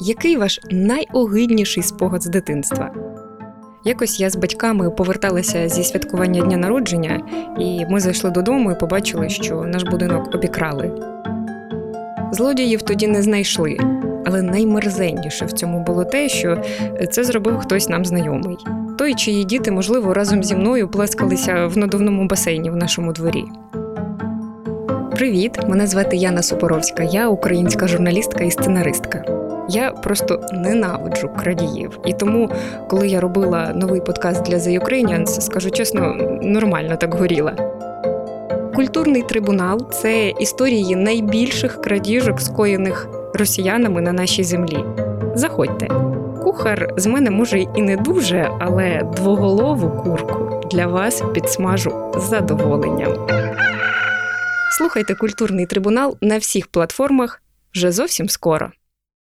Який ваш найогидніший спогад з дитинства? Якось я з батьками поверталася зі святкування дня народження, і ми зайшли додому і побачили, що наш будинок обікрали. Злодіїв тоді не знайшли, але наймерзенніше в цьому було те, що це зробив хтось нам знайомий. Той, чиї діти, можливо, разом зі мною плескалися в надувному басейні в нашому дворі. Привіт! Мене звати Яна Супоровська, я українська журналістка і сценаристка. Я просто ненавиджу крадіїв. І тому, коли я робила новий подкаст для The Ukrainians, скажу чесно, нормально так горіла. Культурний трибунал це історії найбільших крадіжок, скоєних росіянами на нашій землі. Заходьте. Кухар з мене може і не дуже, але двоголову курку для вас підсмажу з задоволенням. Слухайте культурний трибунал на всіх платформах вже зовсім скоро.